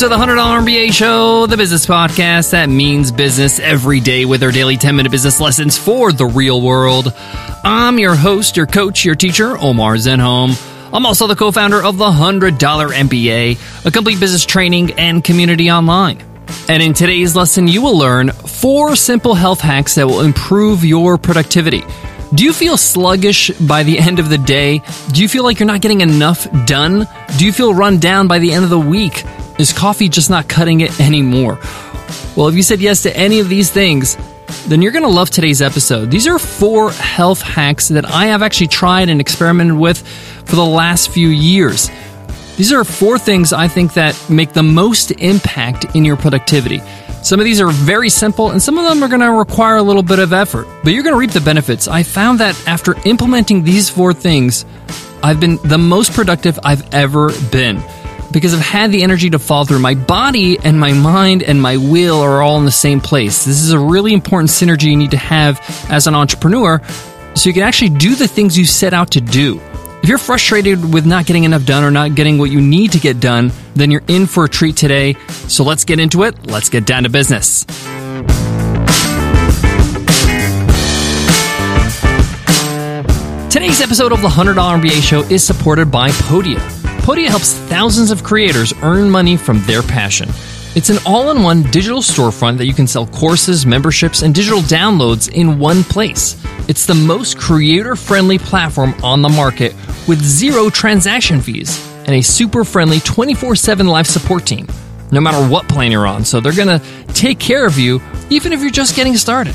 to the $100 MBA Show, the business podcast that means business every day with our daily 10 minute business lessons for the real world. I'm your host, your coach, your teacher, Omar Zenhom. I'm also the co founder of the $100 MBA, a complete business training and community online. And in today's lesson, you will learn four simple health hacks that will improve your productivity. Do you feel sluggish by the end of the day? Do you feel like you're not getting enough done? Do you feel run down by the end of the week? Is coffee just not cutting it anymore? Well, if you said yes to any of these things, then you're going to love today's episode. These are four health hacks that I have actually tried and experimented with for the last few years. These are four things I think that make the most impact in your productivity. Some of these are very simple, and some of them are going to require a little bit of effort, but you're going to reap the benefits. I found that after implementing these four things, I've been the most productive I've ever been because I've had the energy to fall through. My body and my mind and my will are all in the same place. This is a really important synergy you need to have as an entrepreneur so you can actually do the things you set out to do. If you're frustrated with not getting enough done or not getting what you need to get done, then you're in for a treat today. So let's get into it. Let's get down to business. Today's episode of the $100 MBA Show is supported by Podia. Podia helps thousands of creators earn money from their passion. It's an all in one digital storefront that you can sell courses, memberships, and digital downloads in one place. It's the most creator friendly platform on the market with zero transaction fees and a super friendly 24 7 live support team, no matter what plan you're on. So they're going to take care of you even if you're just getting started.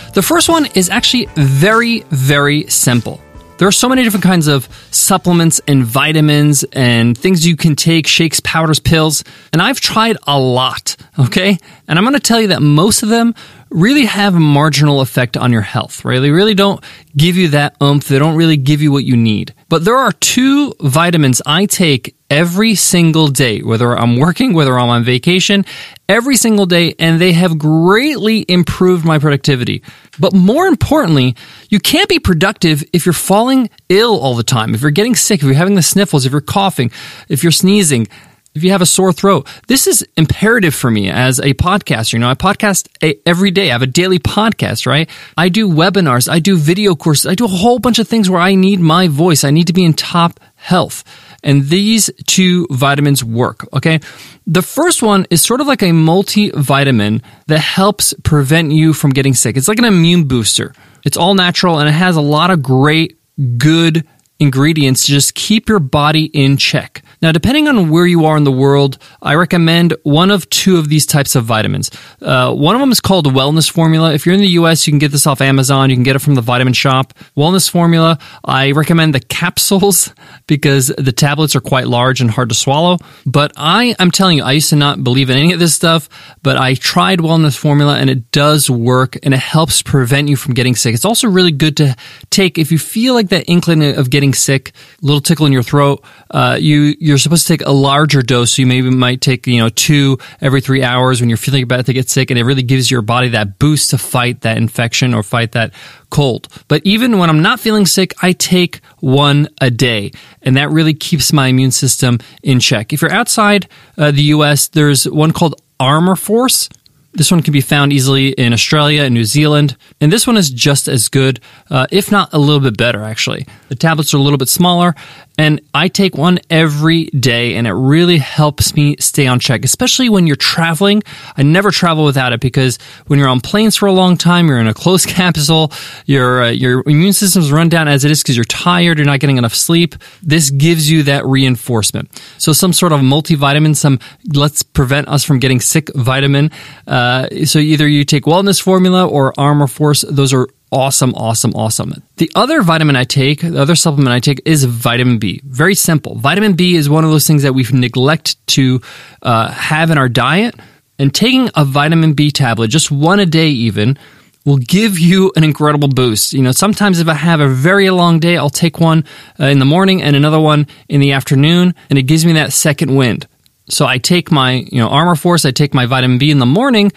The first one is actually very, very simple. There are so many different kinds of supplements and vitamins and things you can take, shakes, powders, pills, and I've tried a lot, okay? And I'm to tell you that most of them really have a marginal effect on your health, right? They really don't give you that oomph. They don't really give you what you need. But there are two vitamins I take every single day, whether I'm working, whether I'm on vacation, every single day, and they have greatly improved my productivity. But more importantly, you can't be productive if you're falling ill all the time, if you're getting sick, if you're having the sniffles, if you're coughing, if you're sneezing if you have a sore throat, this is imperative for me as a podcaster. You know, I podcast every day. I have a daily podcast, right? I do webinars. I do video courses. I do a whole bunch of things where I need my voice. I need to be in top health. And these two vitamins work, okay? The first one is sort of like a multivitamin that helps prevent you from getting sick. It's like an immune booster. It's all natural and it has a lot of great, good ingredients to just keep your body in check. Now, depending on where you are in the world, I recommend one of two of these types of vitamins. Uh, one of them is called Wellness Formula. If you're in the US, you can get this off Amazon. You can get it from the Vitamin Shoppe. Wellness Formula, I recommend the capsules because the tablets are quite large and hard to swallow. But I, I'm telling you, I used to not believe in any of this stuff, but I tried Wellness Formula and it does work and it helps prevent you from getting sick. It's also really good to take if you feel like that inkling of getting sick, little tickle in your throat. Uh, you you're supposed to take a larger dose. So you maybe might take you know two every three hours when you're feeling about to get sick, and it really gives your body that boost to fight that infection or fight that cold. But even when I'm not feeling sick, I take one a day, and that really keeps my immune system in check. If you're outside uh, the U.S., there's one called Armaforce. This one can be found easily in Australia and New Zealand. And this one is just as good, uh, if not a little bit better, actually. The tablets are a little bit smaller And I take one every day and it really helps me stay on check, especially when you're traveling. I never travel without it because when you're on planes for a long time, you're in a closed capsule, your, uh, your immune system's run down as it is because you're tired, you're not getting enough sleep. This gives you that reinforcement. So some sort of multivitamin, some let's prevent us from getting sick vitamin. Uh, so either you take wellness formula or Armaforce. Those are awesome, awesome, awesome. The other vitamin I take, the other supplement I take is vitamin B. Very simple. Vitamin B is one of those things that we neglect to uh, have in our diet. And taking a vitamin B tablet, just one a day even, will give you an incredible boost. You know, sometimes if I have a very long day, I'll take one uh, in the morning and another one in the afternoon, and it gives me that second wind. So I take my, you know, Armaforce, I take my vitamin B in the morning,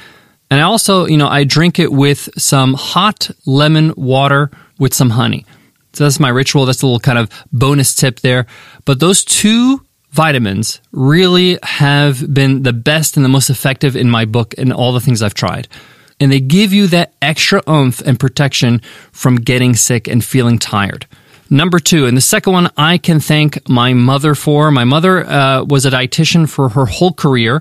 and I also, you know, I drink it with some hot lemon water with some honey. So that's my ritual. That's a little kind of bonus tip there. But those two vitamins really have been the best and the most effective in my book and all the things I've tried. And they give you that extra oomph and protection from getting sick and feeling tired. Number two, and the second one I can thank my mother for. My mother uh, was a dietitian for her whole career.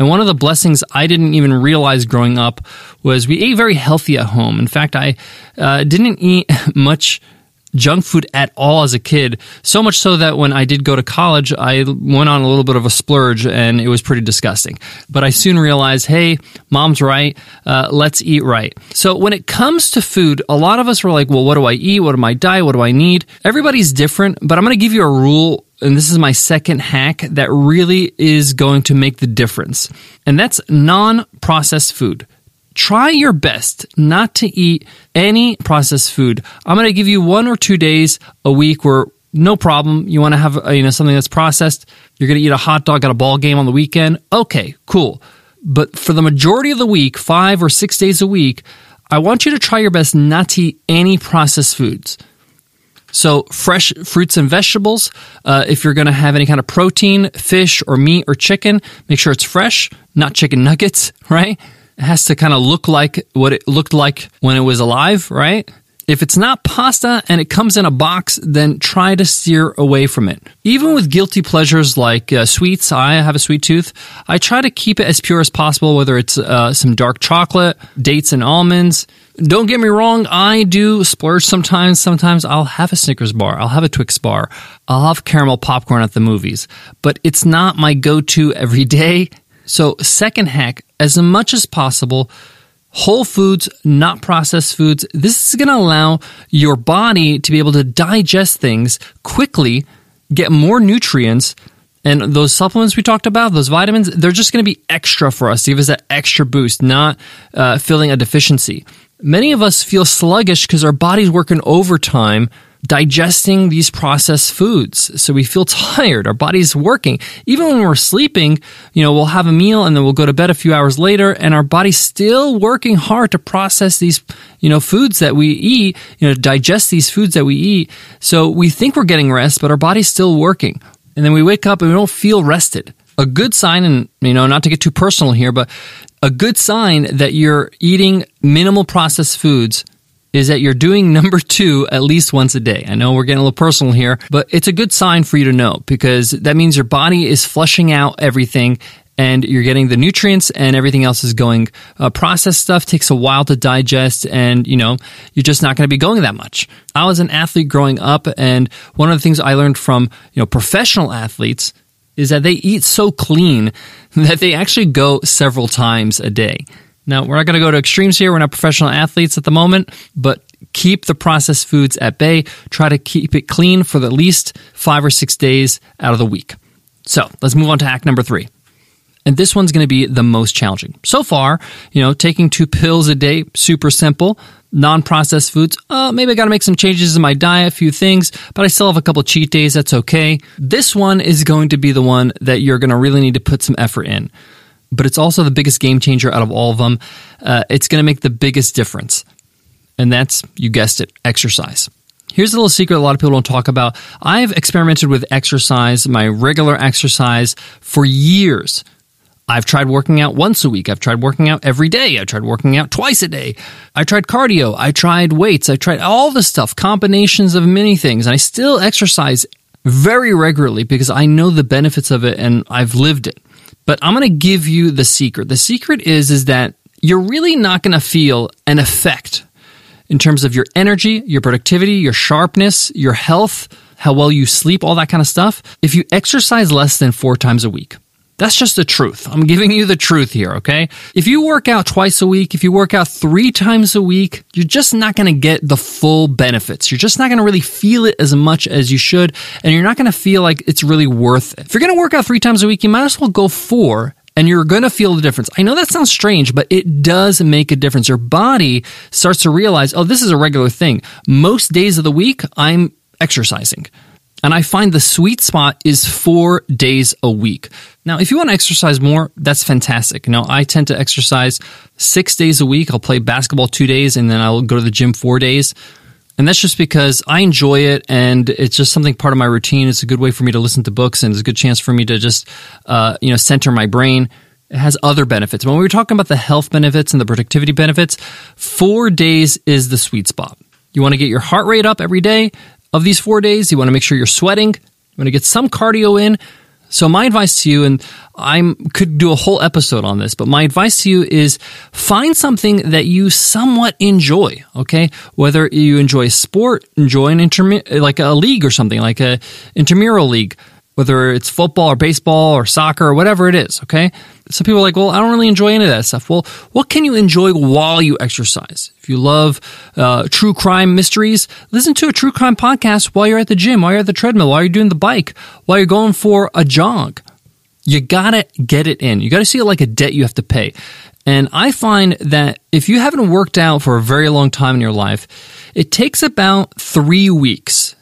And one of the blessings I didn't even realize growing up was we ate very healthy at home. In fact, I uh, didn't eat much junk food at all as a kid. So much so that when I did go to college, I went on a little bit of a splurge and it was pretty disgusting. But I soon realized, hey, mom's right. Uh, let's eat right. So when it comes to food, a lot of us were like, well, what do I eat? What do I diet? What do I need? Everybody's different, but I'm going to give you a rule and this is my second hack that really is going to make the difference. And that's non processed food. Try your best not to eat any processed food. I'm going to give you one or two days a week where no problem. You want to have uh, you know something that's processed. You're going to eat a hot dog at a ball game on the weekend. Okay, cool. But for the majority of the week, five or six days a week, I want you to try your best not to eat any processed foods. So, fresh fruits and vegetables. Uh, if you're going to have any kind of protein, fish or meat or chicken, make sure it's fresh, not chicken nuggets, right? Has to kind of look like what it looked like when it was alive, right? If it's not pasta and it comes in a box, then try to steer away from it. Even with guilty pleasures like uh, sweets, I have a sweet tooth. I try to keep it as pure as possible, whether it's uh, some dark chocolate, dates and almonds. Don't get me wrong, I do splurge sometimes. Sometimes I'll have a Snickers bar, I'll have a Twix bar, I'll have caramel popcorn at the movies, but it's not my go to every day. So, second hack, as much as possible, whole foods, not processed foods. This is going to allow your body to be able to digest things quickly, get more nutrients. And those supplements we talked about, those vitamins, they're just going to be extra for us give us that extra boost, not uh, filling a deficiency. Many of us feel sluggish because our body's working overtime digesting these processed foods. So we feel tired. Our body's working. Even when we're sleeping, you know, we'll have a meal and then we'll go to bed a few hours later and our body's still working hard to process these, you know, foods that we eat, you know, digest these foods that we eat. So we think we're getting rest, but our body's still working. And then we wake up and we don't feel rested. A good sign, and, you know, not to get too personal here, but a good sign that you're eating minimal processed foods is that you're doing number two at least once a day. I know we're getting a little personal here, but it's a good sign for you to know because that means your body is flushing out everything and you're getting the nutrients and everything else is going. Uh, processed stuff takes a while to digest and, you know, you're just not going to be going that much. I was an athlete growing up and one of the things I learned from, you know, professional athletes is that they eat so clean that they actually go several times a day. Now, we're not going to go to extremes here. We're not professional athletes at the moment, but keep the processed foods at bay. Try to keep it clean for at least five or six days out of the week. So let's move on to hack number three. And this one's going to be the most challenging. So far, you know, taking two pills a day, super simple. Non processed foods, uh, maybe I got to make some changes in my diet, a few things, but I still have a couple cheat days. That's okay. This one is going to be the one that you're going to really need to put some effort in but it's also the biggest game changer out of all of them. Uh, it's going to make the biggest difference. And that's, you guessed it, exercise. Here's a little secret a lot of people don't talk about. I've experimented with exercise, my regular exercise, for years. I've tried working out once a week. I've tried working out every day. I've tried working out twice a day. I tried cardio. I tried weights. I tried all this stuff, combinations of many things. And I still exercise very regularly because I know the benefits of it and I've lived it. But I'm going to give you the secret. The secret is is that you're really not going to feel an effect in terms of your energy, your productivity, your sharpness, your health, how well you sleep, all that kind of stuff if you exercise less than 4 times a week. That's just the truth. I'm giving you the truth here, okay? If you work out twice a week, if you work out three times a week, you're just not going to get the full benefits. You're just not going to really feel it as much as you should, and you're not going to feel like it's really worth it. If you're going to work out three times a week, you might as well go four and you're going to feel the difference. I know that sounds strange, but it does make a difference. Your body starts to realize, oh, this is a regular thing. Most days of the week, I'm exercising. And I find the sweet spot is four days a week. Now, if you want to exercise more, that's fantastic. Now, I tend to exercise six days a week. I'll play basketball two days and then I'll go to the gym four days. And that's just because I enjoy it and it's just something part of my routine. It's a good way for me to listen to books and it's a good chance for me to just, uh, you know, center my brain. It has other benefits. When we were talking about the health benefits and the productivity benefits, four days is the sweet spot. You want to get your heart rate up every day of these four days. You want to make sure you're sweating. You want to get some cardio in. So my advice to you, and I could do a whole episode on this, but my advice to you is find something that you somewhat enjoy. Okay, whether you enjoy sport, enjoy an intermi- like a league or something like a intramural league, whether it's football or baseball or soccer or whatever it is, okay? Some people are like, well, I don't really enjoy any of that stuff. Well, what can you enjoy while you exercise? If you love uh, true crime mysteries, listen to a true crime podcast while you're at the gym, while you're at the treadmill, while you're doing the bike, while you're going for a jog. You gotta get it in. You gotta see it like a debt you have to pay. And I find that if you haven't worked out for a very long time in your life, it takes about three weeks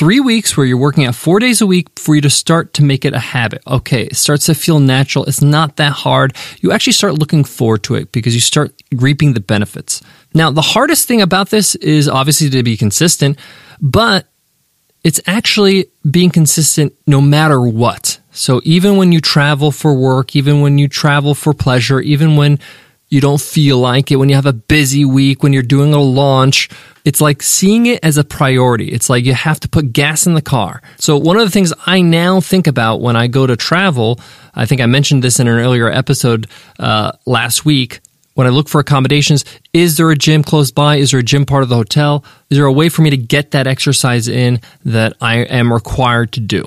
three weeks where you're working out four days a week for you to start to make it a habit. Okay, it starts to feel natural. It's not that hard. You actually start looking forward to it because you start reaping the benefits. Now, the hardest thing about this is obviously to be consistent, but it's actually being consistent no matter what. So even when you travel for work, even when you travel for pleasure, even when you don't feel like it, when you have a busy week, when you're doing a launch, it's like seeing it as a priority. It's like you have to put gas in the car. So one of the things I now think about when I go to travel, I think I mentioned this in an earlier episode uh, last week. When I look for accommodations, is there a gym close by? Is there a gym part of the hotel? Is there a way for me to get that exercise in that I am required to do?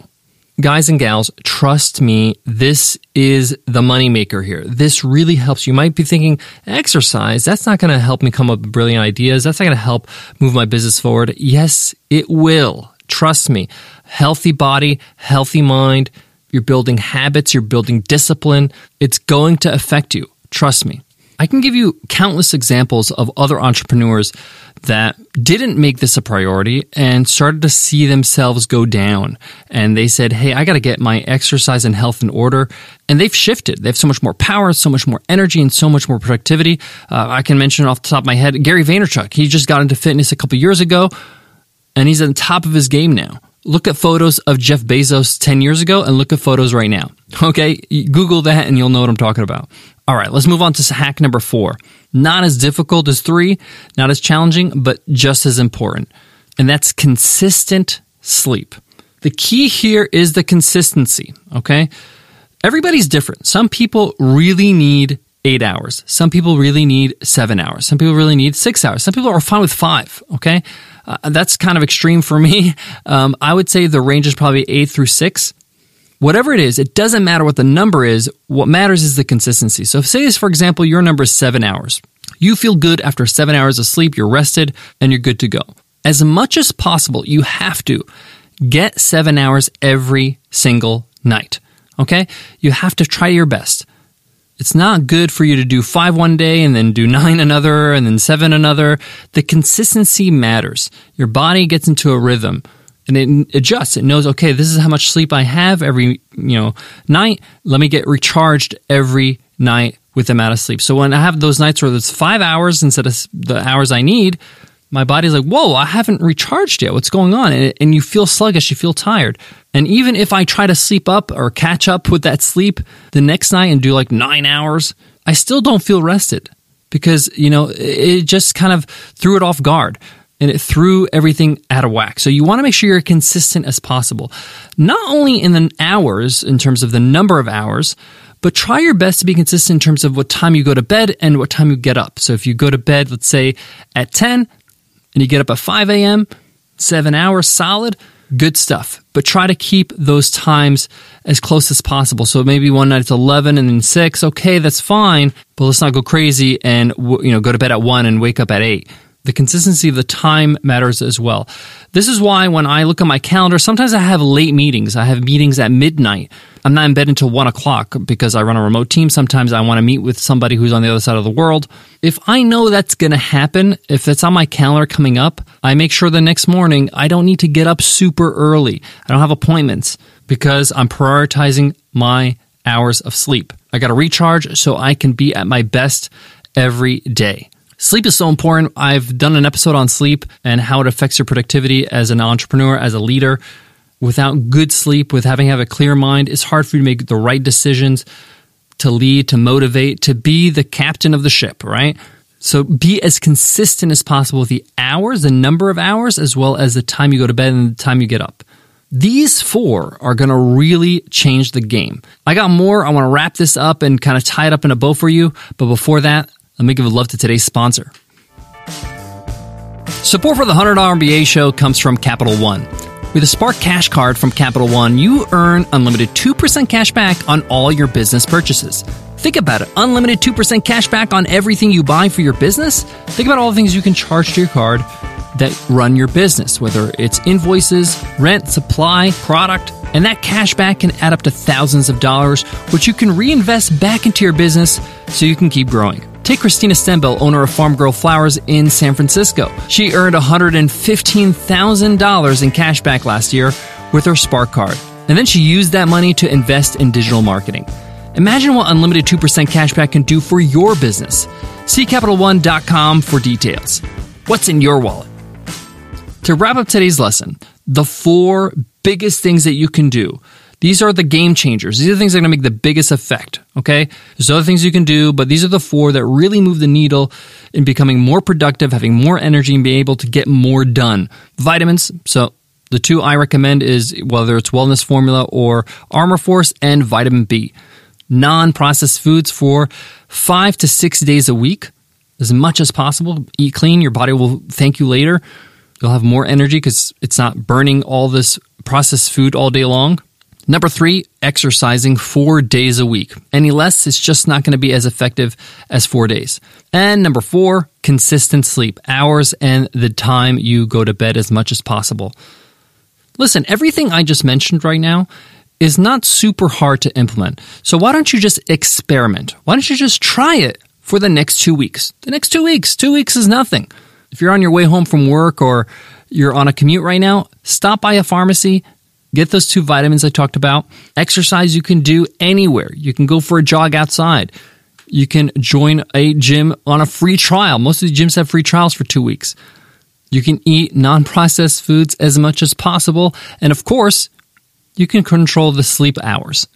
Guys and gals, trust me, this is the moneymaker here. This really helps. You might be thinking, exercise, that's not going to help me come up with brilliant ideas. That's not going to help move my business forward. Yes, it will. Trust me. Healthy body, healthy mind. You're building habits, you're building discipline. It's going to affect you. Trust me. I can give you countless examples of other entrepreneurs that didn't make this a priority and started to see themselves go down. And they said, Hey, I got to get my exercise and health in order. And they've shifted. They have so much more power, so much more energy, and so much more productivity. Uh, I can mention off the top of my head Gary Vaynerchuk. He just got into fitness a couple years ago and he's on top of his game now. Look at photos of Jeff Bezos 10 years ago and look at photos right now. Okay, Google that and you'll know what I'm talking about. All right, let's move on to hack number four. Not as difficult as three, not as challenging, but just as important. And that's consistent sleep. The key here is the consistency, okay? Everybody's different. Some people really need eight hours. Some people really need seven hours. Some people really need six hours. Some people are fine with five, okay? Uh, that's kind of extreme for me. Um, I would say the range is probably eight through six whatever it is, it doesn't matter what the number is. What matters is the consistency. So, say, for example, your number is seven hours. You feel good after seven hours of sleep, you're rested, and you're good to go. As much as possible, you have to get seven hours every single night. Okay? You have to try your best. It's not good for you to do five one day and then do nine another and then seven another. The consistency matters. Your body gets into a rhythm and it adjusts. It knows, okay, this is how much sleep I have every you know night. Let me get recharged every night with the amount of sleep. So when I have those nights where it's five hours instead of the hours I need, my body's like, whoa, I haven't recharged yet. What's going on? And, and you feel sluggish, you feel tired. And even if I try to sleep up or catch up with that sleep the next night and do like nine hours, I still don't feel rested because, you know, it just kind of threw it off guard. and it threw everything out of whack. So you want to make sure you're consistent as possible. Not only in the hours, in terms of the number of hours, but try your best to be consistent in terms of what time you go to bed and what time you get up. So if you go to bed, let's say at 10 and you get up at 5 a.m., seven hours solid, good stuff. But try to keep those times as close as possible. So maybe one night it's 11 and then 6. Okay, that's fine, but let's not go crazy and you know go to bed at 1 and wake up at 8 the consistency of the time matters as well. This is why when I look at my calendar, sometimes I have late meetings. I have meetings at midnight. I'm not in bed until one o'clock because I run a remote team. Sometimes I want to meet with somebody who's on the other side of the world. If I know that's going to happen, if it's on my calendar coming up, I make sure the next morning I don't need to get up super early. I don't have appointments because I'm prioritizing my hours of sleep. I got to recharge so I can be at my best every day. Sleep is so important. I've done an episode on sleep and how it affects your productivity as an entrepreneur, as a leader. Without good sleep, with having have a clear mind, it's hard for you to make the right decisions, to lead, to motivate, to be the captain of the ship, right? So be as consistent as possible with the hours, the number of hours, as well as the time you go to bed and the time you get up. These four are going to really change the game. I got more. I want to wrap this up and kind of tie it up in a bow for you. But before that, let me give a love to today's sponsor. Support for the $100 MBA show comes from Capital One. With a Spark Cash card from Capital One, you earn unlimited 2% cash back on all your business purchases. Think about it unlimited 2% cash back on everything you buy for your business. Think about all the things you can charge to your card that run your business, whether it's invoices, rent, supply, product, and that cash back can add up to thousands of dollars, which you can reinvest back into your business so you can keep growing. Take Christina Stembel, owner of Farm Girl Flowers in San Francisco. She earned $115,000 in cash back last year with her Spark card. And then she used that money to invest in digital marketing. Imagine what unlimited 2% cashback can do for your business. See CapitalOne.com for details. What's in your wallet? To wrap up today's lesson, the four biggest things that you can do these are the game changers. These are the things that are going to make the biggest effect. Okay. There's other things you can do, but these are the four that really move the needle in becoming more productive, having more energy, and being able to get more done. Vitamins. So the two I recommend is whether it's Wellness Formula or Armaforce and Vitamin B. Non processed foods for five to six days a week, as much as possible. Eat clean. Your body will thank you later. You'll have more energy because it's not burning all this processed food all day long. Number three, exercising four days a week. Any less, it's just not going to be as effective as four days. And number four, consistent sleep, hours and the time you go to bed as much as possible. Listen, everything I just mentioned right now is not super hard to implement. So why don't you just experiment? Why don't you just try it for the next two weeks? The next two weeks, two weeks is nothing. If you're on your way home from work or you're on a commute right now, stop by a pharmacy, Get those two vitamins I talked about. Exercise you can do anywhere. You can go for a jog outside. You can join a gym on a free trial. Most of the gyms have free trials for two weeks. You can eat non processed foods as much as possible. And of course, you can control the sleep hours.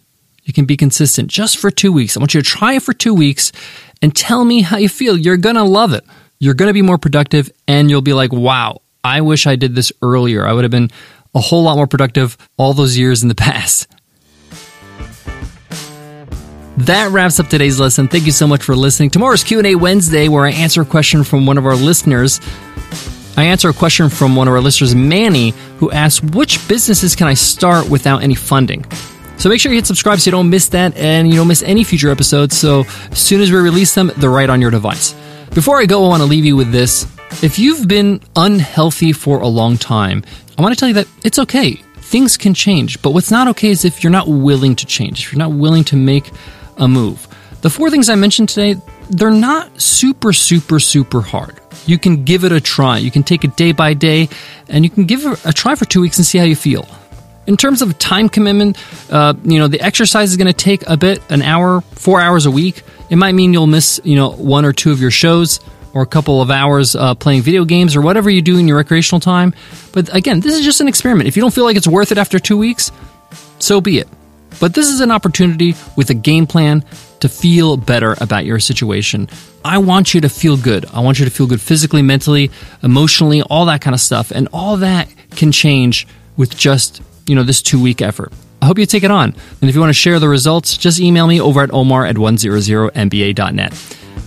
You can be consistent just for two weeks. I want you to try it for two weeks and tell me how you feel. You're going to love it. You're going to be more productive and you'll be like, wow, I wish I did this earlier. I would have been a whole lot more productive all those years in the past. That wraps up today's lesson. Thank you so much for listening. Tomorrow's Q&A Wednesday where I answer a question from one of our listeners. I answer a question from one of our listeners, Manny, who asks, which businesses can I start without any funding? So make sure you hit subscribe so you don't miss that and you don't miss any future episodes. So as soon as we release them, they're right on your device. Before I go, I want to leave you with this. If you've been unhealthy for a long time, I want to tell you that it's okay. Things can change, but what's not okay is if you're not willing to change, if you're not willing to make a move. The four things I mentioned today, they're not super, super, super hard. You can give it a try. You can take it day by day, and you can give it a try for two weeks and see how you feel. In terms of time commitment, uh, you know, the exercise is going to take a bit, an hour, four hours a week. It might mean you'll miss, you know, one or two of your shows or a couple of hours uh, playing video games or whatever you do in your recreational time. But again, this is just an experiment. If you don't feel like it's worth it after two weeks, so be it. But this is an opportunity with a game plan to feel better about your situation. I want you to feel good. I want you to feel good physically, mentally, emotionally, all that kind of stuff. And all that can change with just, you know, this two week effort. I hope you take it on. And if you want to share the results, just email me over at omar at 100mba.net.